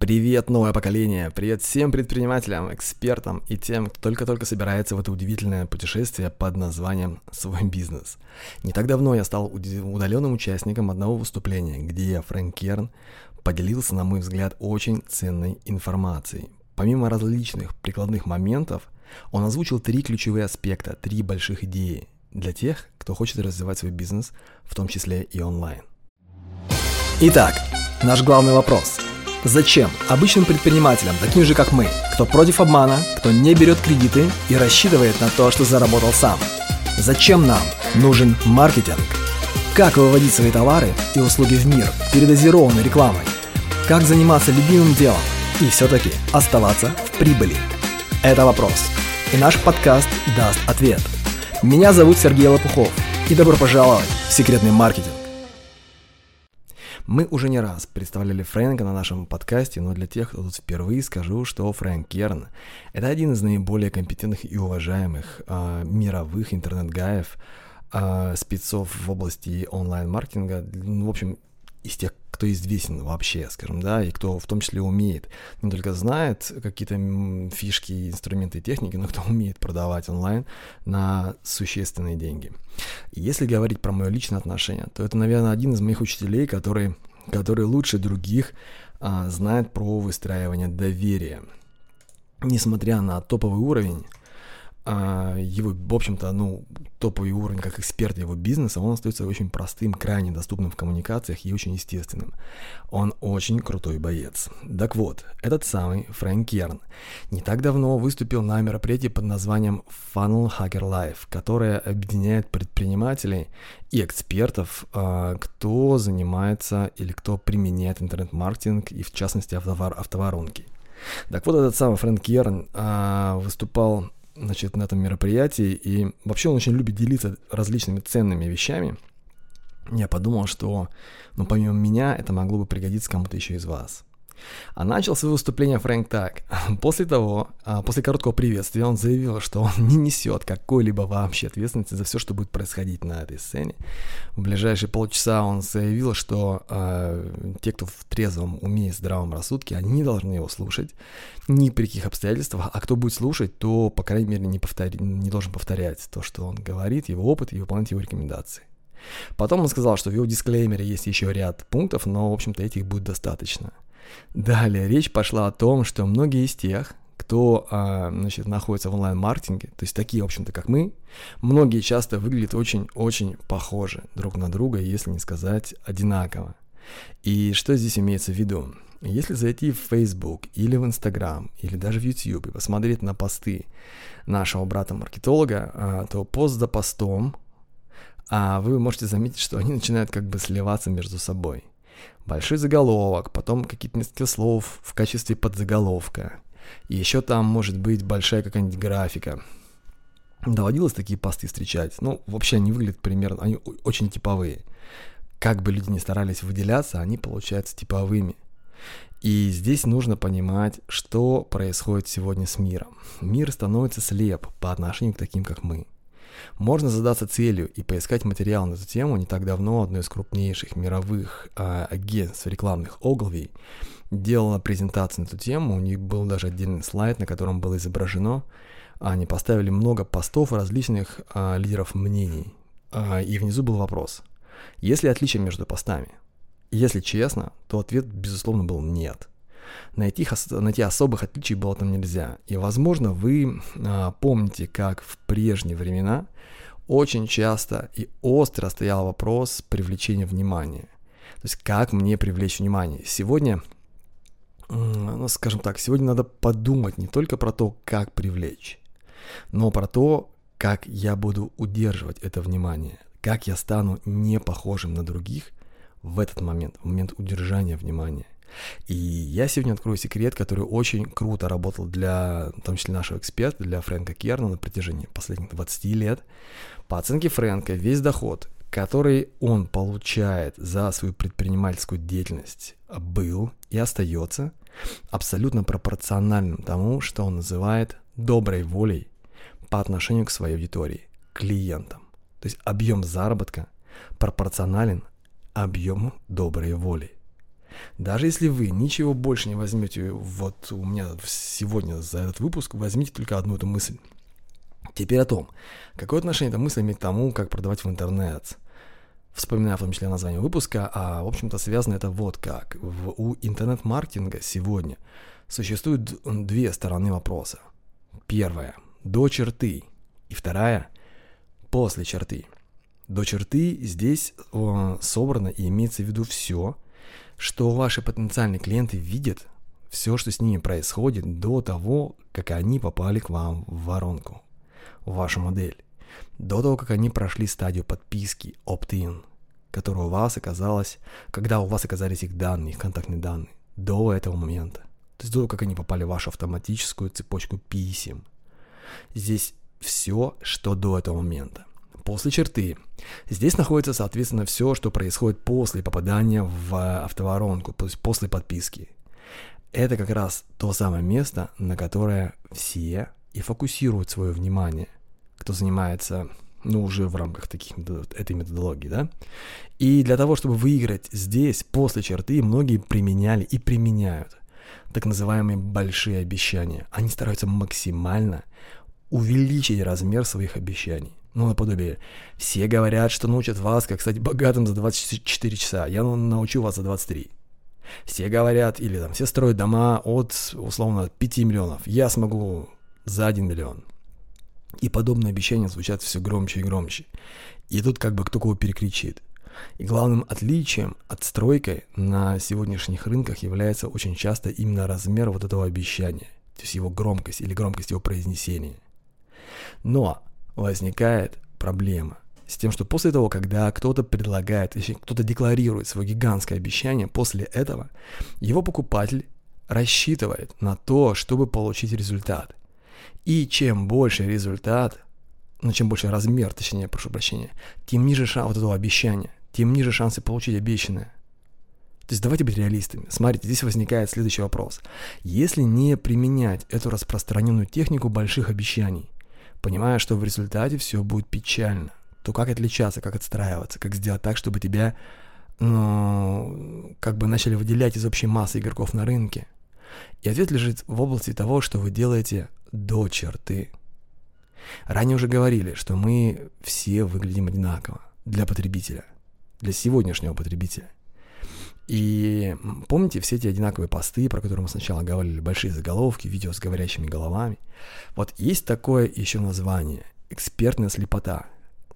Привет, новое поколение! Привет всем предпринимателям, экспертам и тем, кто только-только собирается в это удивительное путешествие под названием «Свой бизнес». Не так давно я стал удаленным участником одного выступления, где Фрэнк Керн поделился, на мой взгляд, очень ценной информацией. Помимо различных прикладных моментов, он озвучил три ключевые аспекта, три больших идеи для тех, кто хочет развивать свой бизнес, в том числе и онлайн. Итак, наш главный вопрос – Зачем обычным предпринимателям, таким же как мы, кто против обмана, кто не берет кредиты и рассчитывает на то, что заработал сам? Зачем нам нужен маркетинг? Как выводить свои товары и услуги в мир передозированной рекламой? Как заниматься любимым делом и все-таки оставаться в прибыли? Это вопрос. И наш подкаст даст ответ. Меня зовут Сергей Лопухов. И добро пожаловать в секретный маркетинг. Мы уже не раз представляли Фрэнка на нашем подкасте, но для тех, кто тут впервые скажу, что Фрэнк Керн – это один из наиболее компетентных и уважаемых э, мировых интернет-гаев, э, спецов в области онлайн-маркетинга, ну, в общем, из тех, кто известен вообще, скажем, да, и кто в том числе умеет, не только знает какие-то фишки, инструменты и техники, но кто умеет продавать онлайн на существенные деньги. Если говорить про мое личное отношение, то это, наверное, один из моих учителей, который, который лучше других а, знает про выстраивание доверия. Несмотря на топовый уровень, а, его, в общем-то, ну, топовый уровень как эксперт его бизнеса, он остается очень простым, крайне доступным в коммуникациях и очень естественным. Он очень крутой боец. Так вот, этот самый Фрэнк Керн не так давно выступил на мероприятии под названием Funnel Hacker Life, которое объединяет предпринимателей и экспертов, а, кто занимается или кто применяет интернет-маркетинг и в частности автовар, автоворонки. Так вот, этот самый Фрэнк Керн а, выступал значит, на этом мероприятии, и вообще он очень любит делиться различными ценными вещами. Я подумал, что, ну, помимо меня, это могло бы пригодиться кому-то еще из вас. А начал свое выступление Фрэнк так. После того, а, после короткого приветствия, он заявил, что он не несет какой-либо вообще ответственности за все, что будет происходить на этой сцене. В ближайшие полчаса он заявил, что э, те, кто в трезвом уме и здравом рассудке, они не должны его слушать ни при каких обстоятельствах, а кто будет слушать, то, по крайней мере, не, повтори, не должен повторять то, что он говорит, его опыт и выполнять его рекомендации. Потом он сказал, что в его дисклеймере есть еще ряд пунктов, но, в общем-то, этих будет достаточно. Далее речь пошла о том, что многие из тех, кто а, значит, находится в онлайн-маркетинге, то есть такие, в общем-то, как мы, многие часто выглядят очень-очень похожи друг на друга, если не сказать одинаково. И что здесь имеется в виду? Если зайти в Facebook или в Instagram, или даже в YouTube и посмотреть на посты нашего брата-маркетолога, а, то пост за постом а вы можете заметить, что они начинают как бы сливаться между собой большой заголовок, потом какие-то несколько слов в качестве подзаголовка. И еще там может быть большая какая-нибудь графика. Доводилось такие посты встречать. Ну, вообще они выглядят примерно, они очень типовые. Как бы люди не старались выделяться, они получаются типовыми. И здесь нужно понимать, что происходит сегодня с миром. Мир становится слеп по отношению к таким, как мы. Можно задаться целью и поискать материал на эту тему. Не так давно одно из крупнейших мировых э, агентств рекламных Ogilvy делала презентацию на эту тему. У них был даже отдельный слайд, на котором было изображено. Они поставили много постов различных э, лидеров мнений. Э, и внизу был вопрос. Есть ли отличие между постами? Если честно, то ответ, безусловно, был нет. Найти, найти особых отличий было там нельзя. И, возможно, вы а, помните, как в прежние времена очень часто и остро стоял вопрос привлечения внимания. То есть, как мне привлечь внимание? Сегодня, ну, скажем так, сегодня надо подумать не только про то, как привлечь, но про то, как я буду удерживать это внимание, как я стану не похожим на других в этот момент, в момент удержания внимания. И я сегодня открою секрет, который очень круто работал для, в том числе нашего эксперта, для Фрэнка Керна на протяжении последних 20 лет. По оценке Фрэнка, весь доход, который он получает за свою предпринимательскую деятельность, был и остается абсолютно пропорциональным тому, что он называет доброй волей по отношению к своей аудитории, клиентам. То есть объем заработка пропорционален объему доброй воли. Даже если вы ничего больше не возьмете, вот у меня сегодня за этот выпуск, возьмите только одну эту мысль. Теперь о том, какое отношение эта мысль имеет к тому, как продавать в интернет. Вспоминаю в том числе название выпуска, а в общем-то связано это вот как. В, у интернет-маркетинга сегодня существует две стороны вопроса. Первая – до черты, и вторая – после черты. До черты здесь э, собрано и имеется в виду все, что ваши потенциальные клиенты видят, все, что с ними происходит до того, как они попали к вам в воронку вашу модель, до того, как они прошли стадию подписки opt-in, которая у вас оказалась, когда у вас оказались их данные, их контактные данные, до этого момента. То есть до того, как они попали в вашу автоматическую цепочку писем. Здесь все, что до этого момента. После черты. Здесь находится, соответственно, все, что происходит после попадания в автоворонку, то есть после подписки. Это как раз то самое место, на которое все и фокусируют свое внимание, кто занимается, ну, уже в рамках таких, этой методологии, да. И для того, чтобы выиграть здесь, после черты, многие применяли и применяют так называемые большие обещания. Они стараются максимально увеличить размер своих обещаний. Ну, наподобие, все говорят, что научат вас, как стать богатым за 24 часа. Я научу вас за 23. Все говорят, или там, все строят дома от, условно, 5 миллионов. Я смогу за 1 миллион. И подобные обещания звучат все громче и громче. И тут как бы кто кого перекричит. И главным отличием от стройкой на сегодняшних рынках является очень часто именно размер вот этого обещания, то есть его громкость или громкость его произнесения. Но возникает проблема с тем, что после того, когда кто-то предлагает, кто-то декларирует свое гигантское обещание, после этого его покупатель рассчитывает на то, чтобы получить результат. И чем больше результат, ну чем больше размер, точнее, прошу прощения, тем ниже шанс вот этого обещания, тем ниже шансы получить обещанное. То есть давайте быть реалистами. Смотрите, здесь возникает следующий вопрос. Если не применять эту распространенную технику больших обещаний, понимая, что в результате все будет печально, то как отличаться, как отстраиваться, как сделать так, чтобы тебя, ну, как бы начали выделять из общей массы игроков на рынке? И ответ лежит в области того, что вы делаете до черты. Ранее уже говорили, что мы все выглядим одинаково для потребителя, для сегодняшнего потребителя. И помните все эти одинаковые посты, про которые мы сначала говорили, большие заголовки, видео с говорящими головами? Вот есть такое еще название – экспертная слепота,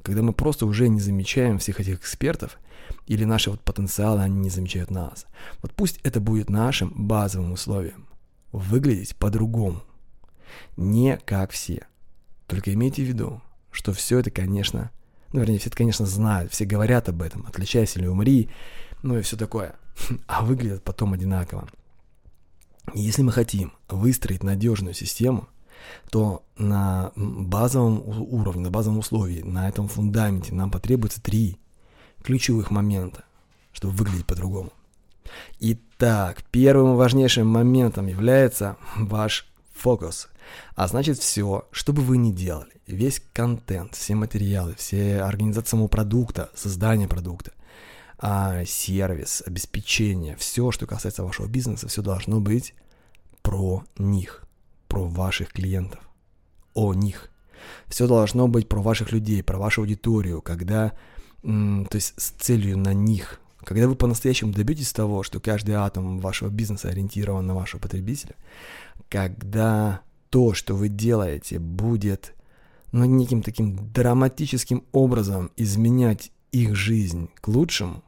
когда мы просто уже не замечаем всех этих экспертов, или наши вот потенциалы, они не замечают нас. Вот пусть это будет нашим базовым условием. Выглядеть по-другому – не как все. Только имейте в виду, что все это, конечно, ну, вернее, все это, конечно, знают, все говорят об этом, отличайся или умри, ну и все такое, а выглядят потом одинаково. Если мы хотим выстроить надежную систему, то на базовом уровне, на базовом условии, на этом фундаменте нам потребуется три ключевых момента, чтобы выглядеть по-другому. Итак, первым и важнейшим моментом является ваш фокус – а значит все, что бы вы ни делали, весь контент, все материалы, все организация самого продукта, создание продукта, а, сервис, обеспечение, все, что касается вашего бизнеса, все должно быть про них, про ваших клиентов, о них. Все должно быть про ваших людей, про вашу аудиторию, когда, то есть с целью на них. Когда вы по-настоящему добьетесь того, что каждый атом вашего бизнеса ориентирован на вашего потребителя, когда то, что вы делаете, будет ну, неким таким драматическим образом изменять их жизнь к лучшему,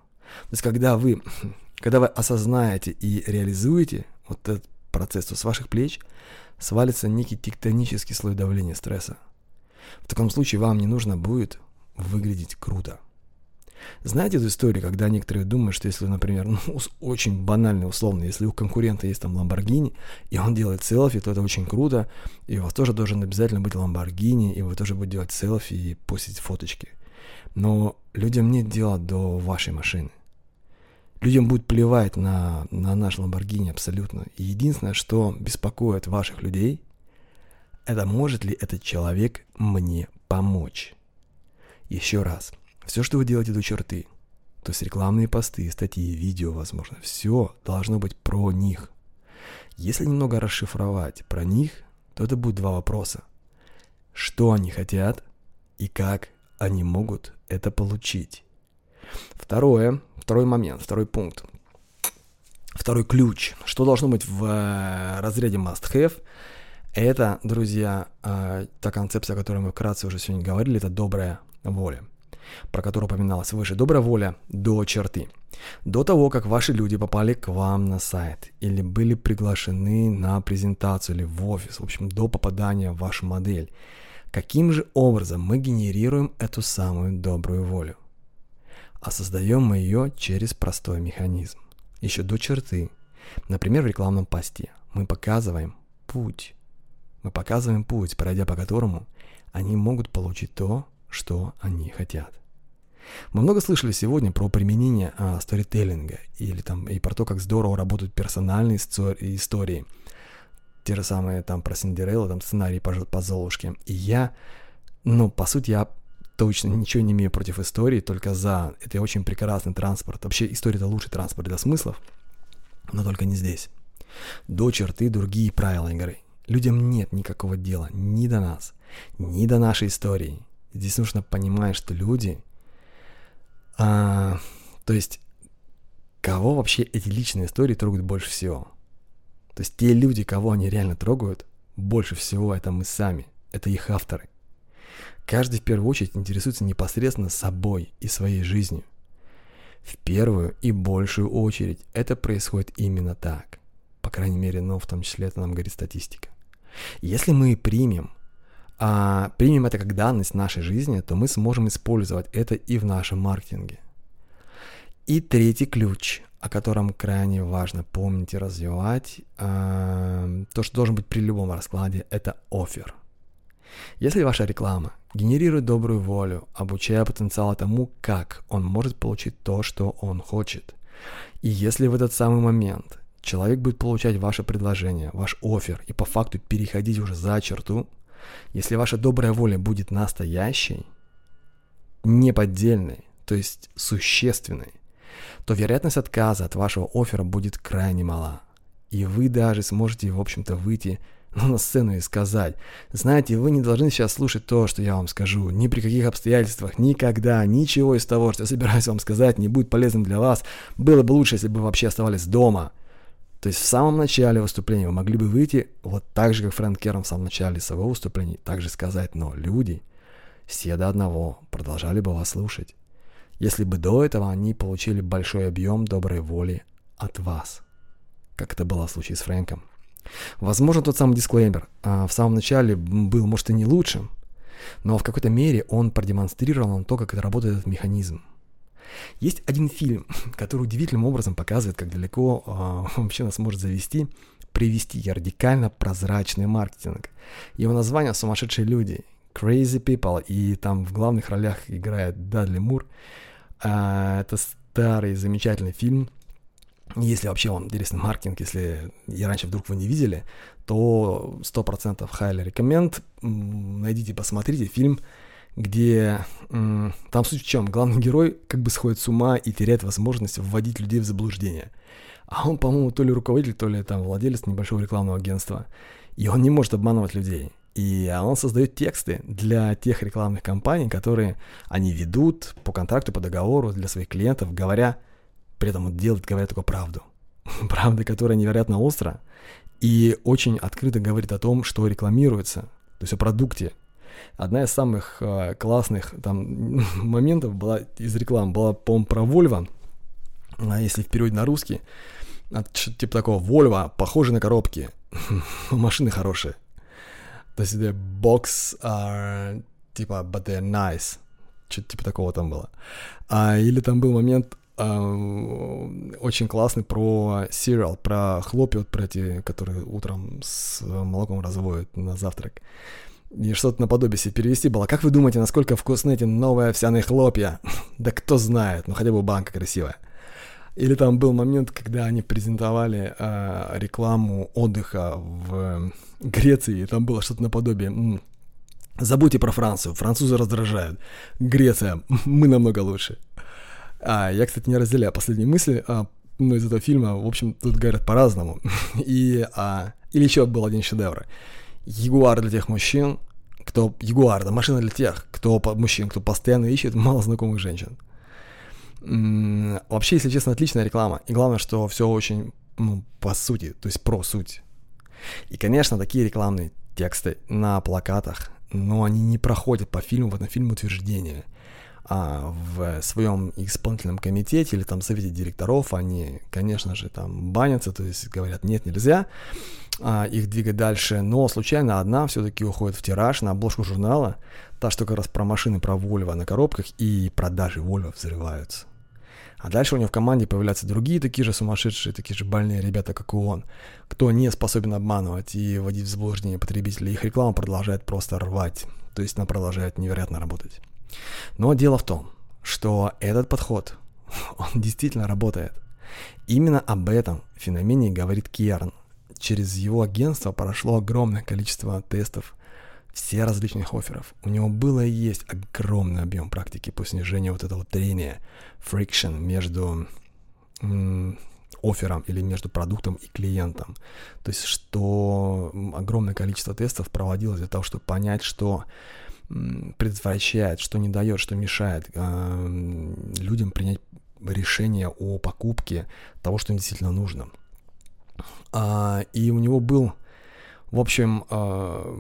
то есть когда вы, когда вы осознаете и реализуете вот этот процесс, то с ваших плеч свалится некий тектонический слой давления стресса. В таком случае вам не нужно будет выглядеть круто. Знаете эту историю, когда некоторые думают, что если, например, ну, очень банально, условно, если у конкурента есть там Lamborghini, и он делает селфи, то это очень круто, и у вас тоже должен обязательно быть Lamborghini, и вы тоже будете делать селфи и постить фоточки. Но людям нет дела до вашей машины. Людям будет плевать на, на наш Lamborghini абсолютно. И единственное, что беспокоит ваших людей, это может ли этот человек мне помочь. Еще раз – все, что вы делаете до черты, То есть рекламные посты, статьи, видео, возможно, все должно быть про них. Если немного расшифровать про них, то это будет два вопроса. Что они хотят и как они могут это получить. Второе, второй момент, второй пункт. Второй ключ. Что должно быть в э, разряде must-have? Это, друзья, э, та концепция, о которой мы вкратце уже сегодня говорили, это добрая воля, про которую упоминалось выше. Добрая воля до черты. До того, как ваши люди попали к вам на сайт или были приглашены на презентацию или в офис, в общем, до попадания в вашу модель, каким же образом мы генерируем эту самую добрую волю? А создаем мы ее через простой механизм. Еще до черты. Например, в рекламном посте мы показываем путь. Мы показываем путь, пройдя по которому они могут получить то, что они хотят. Мы много слышали сегодня про применение а, сторителлинга или там и про то, как здорово работают персональные истории. Те же самые там про Синдереллу, там сценарии по, по Золушке. И я, ну, по сути, я точно ничего не имею против истории, только за. Это очень прекрасный транспорт. Вообще история это лучший транспорт для смыслов, но только не здесь. До черты другие правила игры. Людям нет никакого дела ни до нас, ни до нашей истории. Здесь нужно понимать, что люди а, то есть, кого вообще эти личные истории трогают больше всего? То есть, те люди, кого они реально трогают, больше всего это мы сами, это их авторы. Каждый в первую очередь интересуется непосредственно собой и своей жизнью. В первую и большую очередь это происходит именно так. По крайней мере, но в том числе это нам говорит статистика. Если мы примем а, примем это как данность нашей жизни, то мы сможем использовать это и в нашем маркетинге. И третий ключ, о котором крайне важно помнить и развивать, э, то, что должен быть при любом раскладе, это офер. Если ваша реклама генерирует добрую волю, обучая потенциала тому, как он может получить то, что он хочет, и если в этот самый момент человек будет получать ваше предложение, ваш офер, и по факту переходить уже за черту, если ваша добрая воля будет настоящей, неподдельной, то есть существенной, то вероятность отказа от вашего оффера будет крайне мала. И вы даже сможете, в общем-то, выйти ну, на сцену и сказать, знаете, вы не должны сейчас слушать то, что я вам скажу, ни при каких обстоятельствах, никогда, ничего из того, что я собираюсь вам сказать, не будет полезным для вас. Было бы лучше, если бы вы вообще оставались дома. То есть в самом начале выступления вы могли бы выйти вот так же, как Фрэнк Керн в самом начале своего выступления, также сказать, но люди, все до одного, продолжали бы вас слушать. Если бы до этого они получили большой объем доброй воли от вас, как это было в случае с Фрэнком. Возможно, тот самый дисклеймер а в самом начале был, может, и не лучшим, но в какой-то мере он продемонстрировал нам то, как это работает этот механизм – есть один фильм, который удивительным образом показывает, как далеко э, вообще нас может завести, привести радикально прозрачный маркетинг. Его название «Сумасшедшие люди», «Crazy People», и там в главных ролях играет Дадли Мур. А, это старый замечательный фильм, если вообще вам интересен маркетинг, если я раньше вдруг вы не видели, то 100% highly recommend. Найдите, посмотрите фильм где там суть в чем? Главный герой как бы сходит с ума и теряет возможность вводить людей в заблуждение. А он, по-моему, то ли руководитель, то ли там владелец небольшого рекламного агентства. И он не может обманывать людей. И он создает тексты для тех рекламных компаний, которые они ведут по контракту, по договору для своих клиентов, говоря, при этом делает, говоря только правду. Правда, которая невероятно остро и очень открыто говорит о том, что рекламируется, то есть о продукте, Одна из самых э, классных там моментов была из рекламы, была, по-моему, про Volvo, если в переводе на русский, типа такого, Volvo, похоже на коробки, машины хорошие. То есть the box are, типа, but they're nice. Что-то типа такого там было. А, или там был момент, очень классный про сериал, про хлопья, вот про эти, которые утром с молоком разводят на завтрак и что-то наподобие себе перевести было. Как вы думаете, насколько вкусны эти новые овсяные хлопья? да кто знает, ну хотя бы банка красивая. Или там был момент, когда они презентовали э, рекламу отдыха в Греции, и там было что-то наподобие «Забудьте про Францию, французы раздражают. Греция, мы намного лучше». А, я, кстати, не разделяю последние мысли, а, ну, из этого фильма, в общем, тут говорят по-разному. И, а, или еще был один шедевр. Ягуар для тех мужчин, кто... Ягуар, да, машина для тех, кто мужчин, кто постоянно ищет малознакомых женщин. М-м, вообще, если честно, отличная реклама. И главное, что все очень, ну, по сути, то есть про суть. И, конечно, такие рекламные тексты на плакатах, но они не проходят по фильму, в этом фильме утверждения. А в своем исполнительном комитете или там совете директоров они, конечно же, там банятся, то есть говорят, нет, нельзя а, их двигать дальше, но случайно одна все-таки уходит в тираж на обложку журнала, та, что как раз про машины, про Volvo на коробках, и продажи Volvo взрываются. А дальше у него в команде появляются другие такие же сумасшедшие, такие же больные ребята, как и он, кто не способен обманывать и вводить в заблуждение потребителей. Их реклама продолжает просто рвать, то есть она продолжает невероятно работать. Но дело в том, что этот подход, он действительно работает. Именно об этом феномене говорит Керн. Через его агентство прошло огромное количество тестов все различных офферов. У него было и есть огромный объем практики по снижению вот этого трения, friction между оффером или между продуктом и клиентом. То есть, что огромное количество тестов проводилось для того, чтобы понять, что предотвращает, что не дает, что мешает э, людям принять решение о покупке того, что им действительно нужно. А, и у него был в общем, а,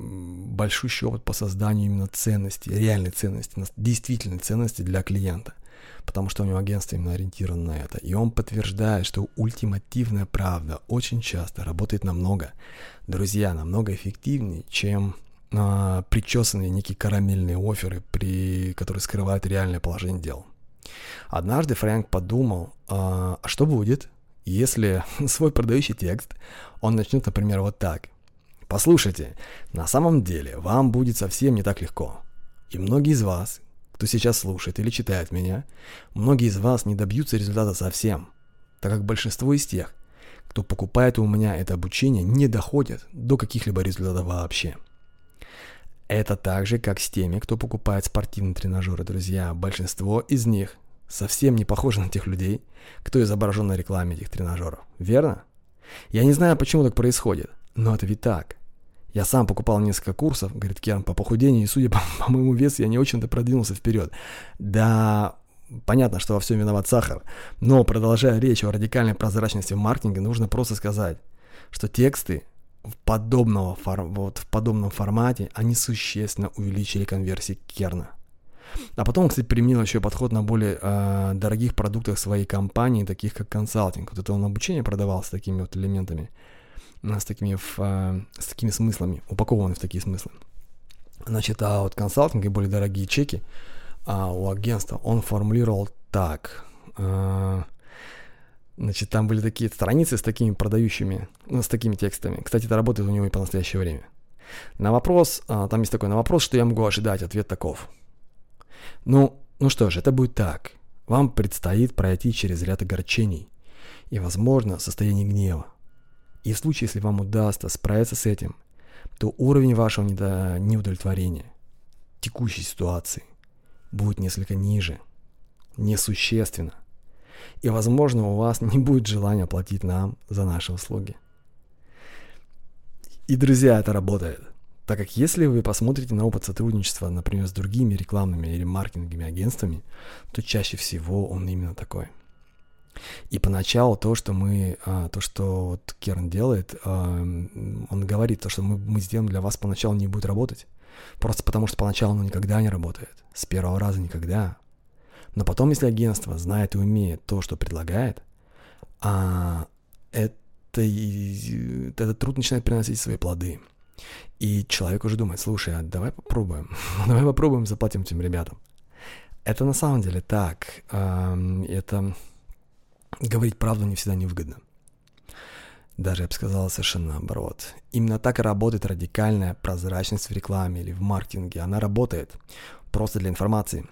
большущий опыт по созданию именно ценности, реальной ценности, действительной ценности для клиента. Потому что у него агентство именно ориентировано на это. И он подтверждает, что ультимативная правда очень часто работает намного, друзья, намного эффективнее, чем а, причесанные некие карамельные оферы, при, которые скрывают реальное положение дел. Однажды Фрэнк подумал, а, а что будет, если свой продающий текст он начнет, например, вот так – Послушайте, на самом деле вам будет совсем не так легко. И многие из вас, кто сейчас слушает или читает меня, многие из вас не добьются результата совсем, так как большинство из тех, кто покупает у меня это обучение, не доходят до каких-либо результатов вообще. Это так же, как с теми, кто покупает спортивные тренажеры, друзья. Большинство из них совсем не похожи на тех людей, кто изображен на рекламе этих тренажеров. Верно? Я не знаю, почему так происходит. Но это ведь так. Я сам покупал несколько курсов, говорит Керн, по похудению, и судя по, по моему весу, я не очень-то продвинулся вперед. Да, понятно, что во всем виноват сахар, но продолжая речь о радикальной прозрачности в маркетинге, нужно просто сказать, что тексты подобного фор... вот, в подобном формате, они существенно увеличили конверсии Керна. А потом, кстати, применил еще подход на более э, дорогих продуктах своей компании, таких как консалтинг. Вот это он обучение продавал с такими вот элементами с такими, э, с такими смыслами, упакованы в такие смыслы. Значит, а вот консалтинг и более дорогие чеки а у агентства он формулировал так. Э, значит, там были такие страницы с такими продающими, ну, с такими текстами. Кстати, это работает у него и по настоящее время. На вопрос, а, там есть такой, на вопрос, что я могу ожидать, ответ таков. Ну, ну что ж, это будет так. Вам предстоит пройти через ряд огорчений и, возможно, состояние гнева. И в случае, если вам удастся справиться с этим, то уровень вашего недо... неудовлетворения, текущей ситуации, будет несколько ниже, несущественно. И, возможно, у вас не будет желания платить нам за наши услуги. И, друзья, это работает. Так как если вы посмотрите на опыт сотрудничества, например, с другими рекламными или маркетинговыми агентствами, то чаще всего он именно такой – и поначалу то, что мы, а, то, что вот Керн делает, а, он говорит, то, что мы, мы сделаем для вас поначалу не будет работать. Просто потому, что поначалу оно никогда не работает. С первого раза никогда. Но потом, если агентство знает и умеет то, что предлагает, а, это, этот труд начинает приносить свои плоды. И человек уже думает, слушай, а давай попробуем. давай попробуем, заплатим этим ребятам. Это на самом деле так. Это говорить правду не всегда невыгодно. Даже я бы сказал совершенно наоборот. Именно так и работает радикальная прозрачность в рекламе или в маркетинге. Она работает просто для информации.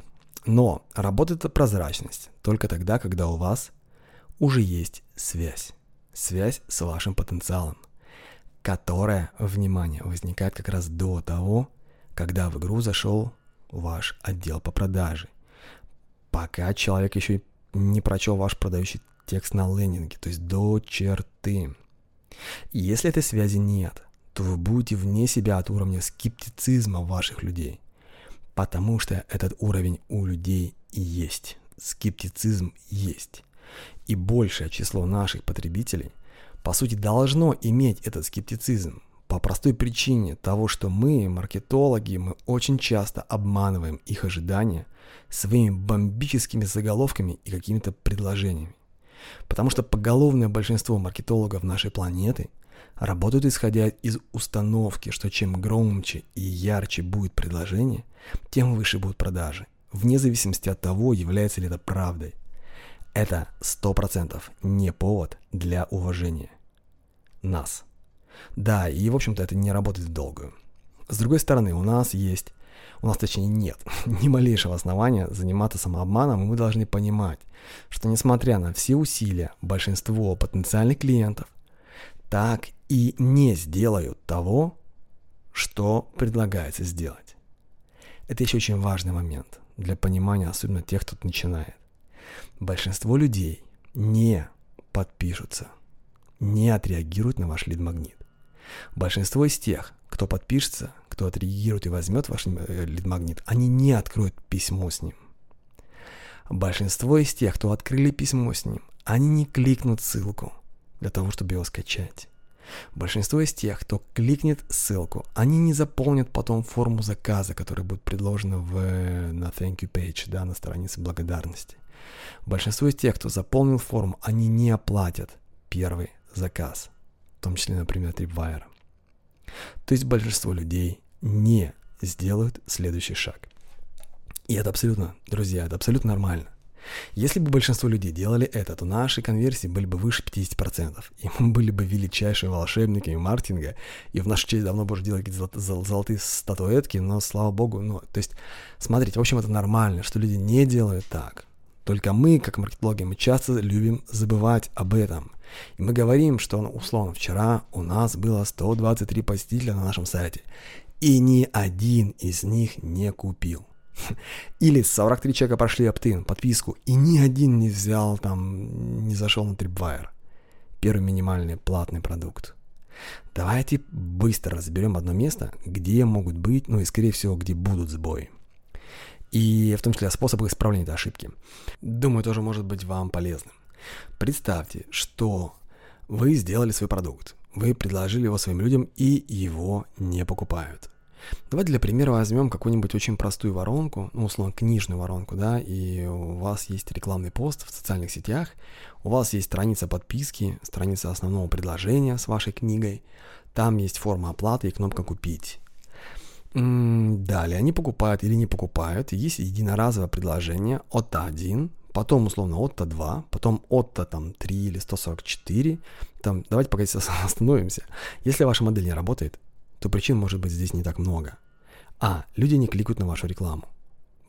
Но работает эта прозрачность только тогда, когда у вас уже есть связь. Связь с вашим потенциалом, которая, внимание, возникает как раз до того, когда в игру зашел ваш отдел по продаже. Пока человек еще не прочел ваш продающий текст на лендинге, то есть до черты. если этой связи нет, то вы будете вне себя от уровня скептицизма ваших людей. Потому что этот уровень у людей и есть. Скептицизм есть. И большее число наших потребителей, по сути, должно иметь этот скептицизм. По простой причине того, что мы, маркетологи, мы очень часто обманываем их ожидания своими бомбическими заголовками и какими-то предложениями. Потому что поголовное большинство маркетологов нашей планеты – работают исходя из установки, что чем громче и ярче будет предложение, тем выше будут продажи, вне зависимости от того, является ли это правдой. Это 100% не повод для уважения нас. Да, и в общем-то это не работает в долгую. С другой стороны, у нас есть, у нас точнее нет ни малейшего основания заниматься самообманом, и мы должны понимать, что несмотря на все усилия, большинство потенциальных клиентов так и не сделают того, что предлагается сделать. Это еще очень важный момент для понимания, особенно тех, кто начинает. Большинство людей не подпишутся, не отреагируют на ваш лид-магнит. Большинство из тех, кто подпишется, кто отреагирует и возьмет ваш э, лид-магнит, они не откроют письмо с ним. Большинство из тех, кто открыли письмо с ним, они не кликнут ссылку для того, чтобы его скачать. Большинство из тех, кто кликнет ссылку, они не заполнят потом форму заказа, которая будет предложена в, на thank you page, да, на странице благодарности. Большинство из тех, кто заполнил форму, они не оплатят первый заказ, в том числе, например, Tripwire. То есть большинство людей не сделают следующий шаг. И это абсолютно, друзья, это абсолютно нормально. Если бы большинство людей делали это, то наши конверсии были бы выше 50%. И мы были бы величайшими волшебниками маркетинга. И в нашу честь давно бы уже делали какие-то золотые статуэтки, но слава богу, ну, то есть, смотрите, в общем, это нормально, что люди не делают так. Только мы, как маркетологи, мы часто любим забывать об этом. И мы говорим, что, ну, условно, вчера у нас было 123 посетителя на нашем сайте, и ни один из них не купил. Или 43 человека прошли оптин, подписку, и ни один не взял там, не зашел на Tripwire. Первый минимальный платный продукт. Давайте быстро разберем одно место, где могут быть, ну и скорее всего, где будут сбои. И в том числе способы исправления этой ошибки. Думаю, тоже может быть вам полезным. Представьте, что вы сделали свой продукт, вы предложили его своим людям и его не покупают. Давайте для примера возьмем какую-нибудь очень простую воронку, ну, условно, книжную воронку, да, и у вас есть рекламный пост в социальных сетях, у вас есть страница подписки, страница основного предложения с вашей книгой, там есть форма оплаты и кнопка «Купить». Далее они покупают или не покупают. Есть единоразовое предложение от 1, потом условно от 2, потом от там 3 или 144. Там, давайте пока остановимся. Если ваша модель не работает, то причин может быть здесь не так много. А. Люди не кликают на вашу рекламу.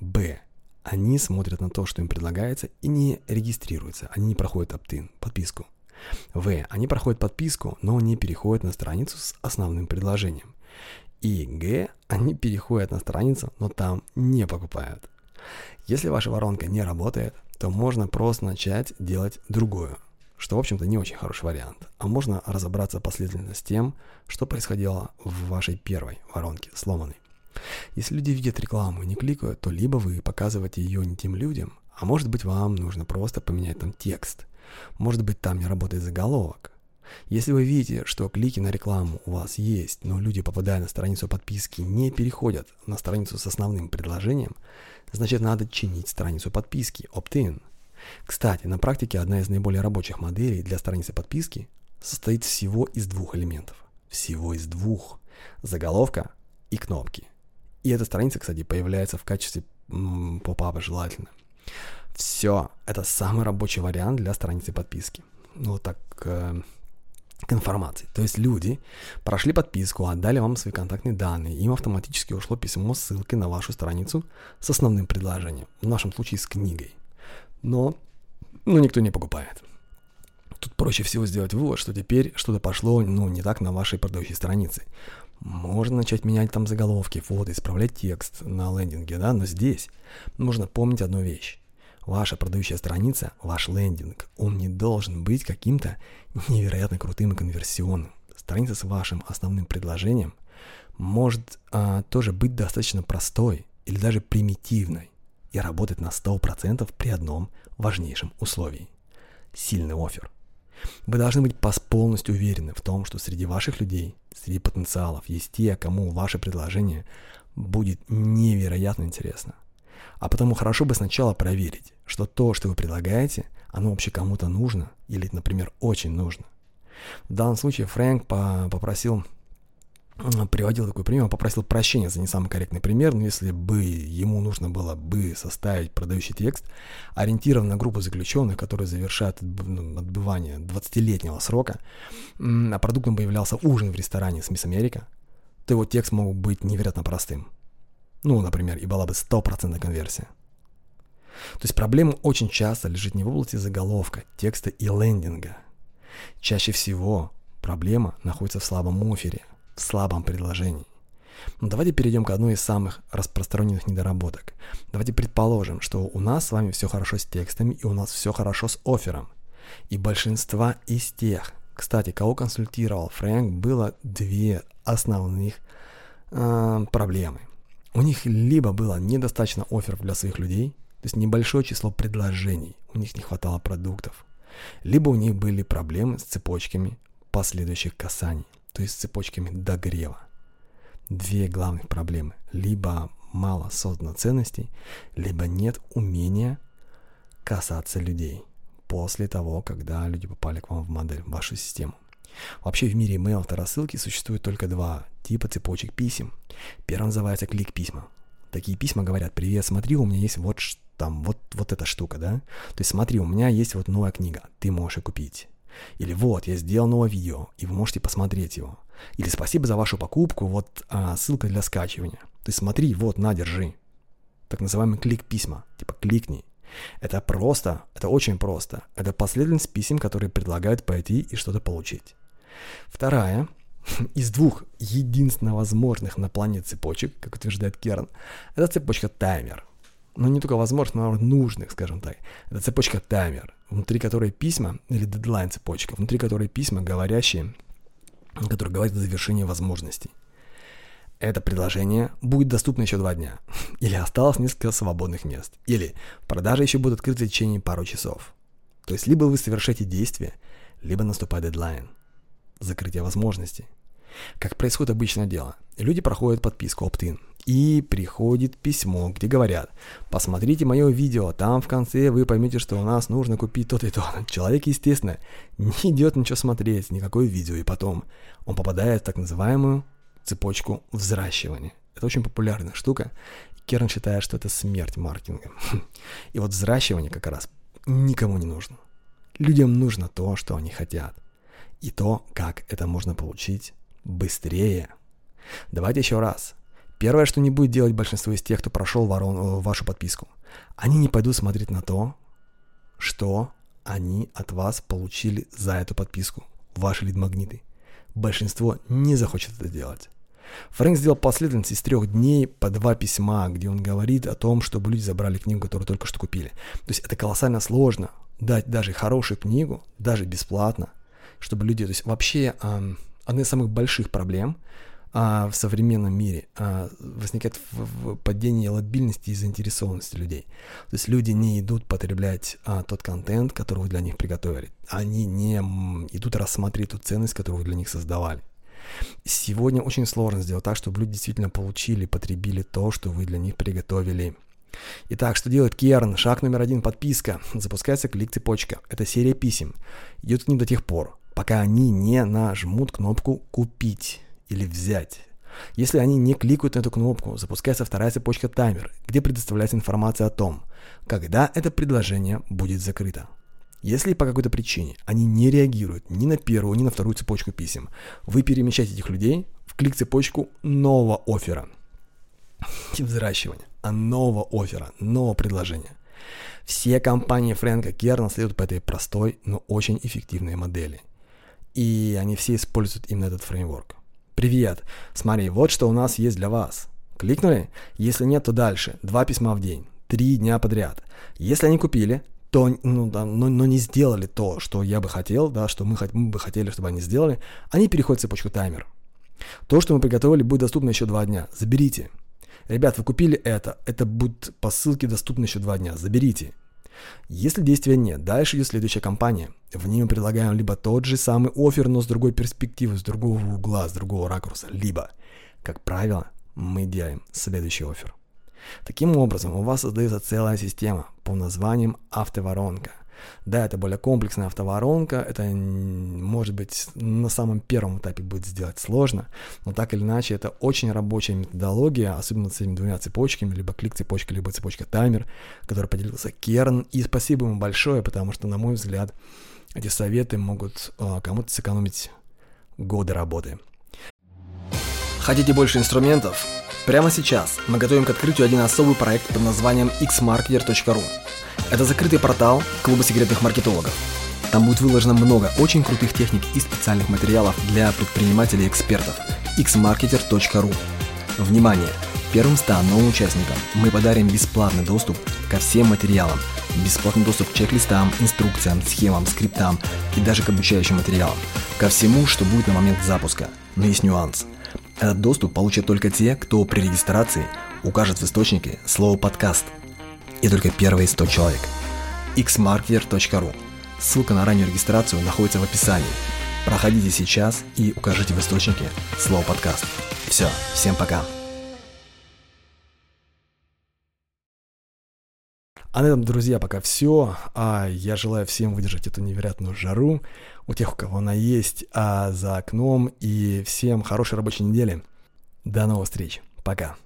Б. Они смотрят на то, что им предлагается, и не регистрируются. Они не проходят оптин, подписку. В. Они проходят подписку, но не переходят на страницу с основным предложением. И Г. Они переходят на страницу, но там не покупают. Если ваша воронка не работает, то можно просто начать делать другое что, в общем-то, не очень хороший вариант. А можно разобраться последовательно с тем, что происходило в вашей первой воронке, сломанной. Если люди видят рекламу и не кликают, то либо вы показываете ее не тем людям, а может быть вам нужно просто поменять там текст. Может быть там не работает заголовок. Если вы видите, что клики на рекламу у вас есть, но люди, попадая на страницу подписки, не переходят на страницу с основным предложением, значит надо чинить страницу подписки, opt-in – кстати, на практике одна из наиболее рабочих моделей для страницы подписки состоит всего из двух элементов. Всего из двух. Заголовка и кнопки. И эта страница, кстати, появляется в качестве поп-апа желательно. Все, это самый рабочий вариант для страницы подписки. Ну так, э, к информации. То есть люди прошли подписку, отдали вам свои контактные данные, им автоматически ушло письмо с ссылкой на вашу страницу с основным предложением, в нашем случае с книгой но ну, никто не покупает. Тут проще всего сделать вывод, что теперь что-то пошло ну, не так на вашей продающей странице. Можно начать менять там заголовки, фото, исправлять текст на лендинге, да, но здесь нужно помнить одну вещь. Ваша продающая страница, ваш лендинг, он не должен быть каким-то невероятно крутым и конверсионным. Страница с вашим основным предложением может а, тоже быть достаточно простой или даже примитивной и работать на 100% при одном важнейшем условии – сильный офер. Вы должны быть полностью уверены в том, что среди ваших людей, среди потенциалов есть те, кому ваше предложение будет невероятно интересно. А потому хорошо бы сначала проверить, что то, что вы предлагаете, оно вообще кому-то нужно или, например, очень нужно. В данном случае Фрэнк попросил, приводил такой пример, попросил прощения за не самый корректный пример, но если бы ему нужно было бы составить продающий текст, ориентированный на группу заключенных, которые завершают ну, отбывание 20-летнего срока, а продуктом бы являлся ужин в ресторане с Мисс Америка, то его текст мог быть невероятно простым. Ну, например, и была бы стопроцентная конверсия. То есть проблема очень часто лежит не в области заголовка, текста и лендинга. Чаще всего проблема находится в слабом офере, в слабом предложении. Но давайте перейдем к одной из самых распространенных недоработок. Давайте предположим, что у нас с вами все хорошо с текстами и у нас все хорошо с оффером. И большинства из тех, кстати, кого консультировал Фрэнк, было две основных э, проблемы – у них либо было недостаточно офферов для своих людей, то есть небольшое число предложений, у них не хватало продуктов, либо у них были проблемы с цепочками последующих касаний, то есть с цепочками догрева. Две главных проблемы. Либо мало создано ценностей, либо нет умения касаться людей после того, когда люди попали к вам в модель, в вашу систему. Вообще в мире email рассылки существует только два типа цепочек писем. Первый называется клик-письма. Такие письма говорят, привет, смотри, у меня есть вот там вот, вот эта штука, да? То есть смотри, у меня есть вот новая книга, ты можешь ее купить. Или вот, я сделал новое видео, и вы можете посмотреть его. Или спасибо за вашу покупку, вот а, ссылка для скачивания. Есть смотри, вот, на, держи. Так называемый клик-письма, типа кликни. Это просто, это очень просто. Это последовательность писем, которые предлагают пойти и что-то получить. Вторая из двух единственно возможных на планете цепочек, как утверждает Керн, это цепочка таймер. Но не только возможных, но нужных, скажем так. Это цепочка таймер, внутри которой письма, или дедлайн цепочка, внутри которой письма, говорящие, которые говорят о завершении возможностей. Это предложение будет доступно еще два дня. Или осталось несколько свободных мест. Или продажи еще будут открыты в течение пару часов. То есть либо вы совершаете действие, либо наступает дедлайн закрытия возможностей. Как происходит обычное дело. Люди проходят подписку opt-in. И приходит письмо, где говорят, посмотрите мое видео, там в конце вы поймете, что у нас нужно купить то-то и то. Человек, естественно, не идет ничего смотреть, никакое видео, и потом он попадает в так называемую цепочку взращивания. Это очень популярная штука. Керн считает, что это смерть маркетинга. И вот взращивание как раз никому не нужно. Людям нужно то, что они хотят и то, как это можно получить быстрее. Давайте еще раз. Первое, что не будет делать большинство из тех, кто прошел ворон, э, вашу подписку, они не пойдут смотреть на то, что они от вас получили за эту подписку, ваши лид-магниты. Большинство не захочет это делать. Фрэнк сделал последовательность из трех дней по два письма, где он говорит о том, чтобы люди забрали книгу, которую только что купили. То есть это колоссально сложно дать даже хорошую книгу, даже бесплатно, чтобы люди, то есть вообще э, одна из самых больших проблем э, в современном мире э, возникает в, в падении лобильности и заинтересованности людей. То есть люди не идут потреблять э, тот контент, который вы для них приготовили. Они не идут рассматривать ту ценность, которую вы для них создавали. Сегодня очень сложно сделать так, чтобы люди действительно получили, потребили то, что вы для них приготовили. Итак, что делает Керн? Шаг номер один – подписка. Запускается клик-цепочка. Это серия писем. Идет не до тех пор, пока они не нажмут кнопку «Купить» или «Взять». Если они не кликают на эту кнопку, запускается вторая цепочка таймер, где предоставляется информация о том, когда это предложение будет закрыто. Если по какой-то причине они не реагируют ни на первую, ни на вторую цепочку писем, вы перемещаете этих людей в клик-цепочку нового оффера. Не взращивания, а нового оффера, нового предложения. Все компании Фрэнка Керна следуют по этой простой, но очень эффективной модели – и они все используют именно этот фреймворк. Привет, смотри, вот что у нас есть для вас. Кликнули? Если нет, то дальше. Два письма в день. три дня подряд. Если они купили, то, ну, да, но, но не сделали то, что я бы хотел, да, что мы, мы бы хотели, чтобы они сделали, они переходят в цепочку таймер. То, что мы приготовили, будет доступно еще два дня. Заберите. Ребят, вы купили это, это будет по ссылке доступно еще два дня. Заберите. Если действия нет, дальше идет следующая компания. В ней мы предлагаем либо тот же самый офер, но с другой перспективы, с другого угла, с другого ракурса, либо, как правило, мы делаем следующий офер. Таким образом, у вас создается целая система по названием автоворонка – да, это более комплексная автоворонка, это, может быть, на самом первом этапе будет сделать сложно, но так или иначе, это очень рабочая методология, особенно с этими двумя цепочками, либо клик-цепочка, либо цепочка-таймер, который поделился Керн, и спасибо ему большое, потому что, на мой взгляд, эти советы могут э, кому-то сэкономить годы работы. Хотите больше инструментов? Прямо сейчас мы готовим к открытию один особый проект под названием xmarketer.ru. Это закрытый портал клуба секретных маркетологов. Там будет выложено много очень крутых техник и специальных материалов для предпринимателей и экспертов. xmarketer.ru Внимание! Первым 100 новым участникам мы подарим бесплатный доступ ко всем материалам, бесплатный доступ к чек-листам, инструкциям, схемам, скриптам и даже к обучающим материалам, ко всему, что будет на момент запуска. Но есть нюанс. Этот доступ получат только те, кто при регистрации укажет в источнике слово «подкаст», и только первые 100 человек. xmarketer.ru Ссылка на раннюю регистрацию находится в описании. Проходите сейчас и укажите в источнике слово подкаст. Все, всем пока. А на этом, друзья, пока все. А я желаю всем выдержать эту невероятную жару. У тех, у кого она есть, а за окном. И всем хорошей рабочей недели. До новых встреч. Пока.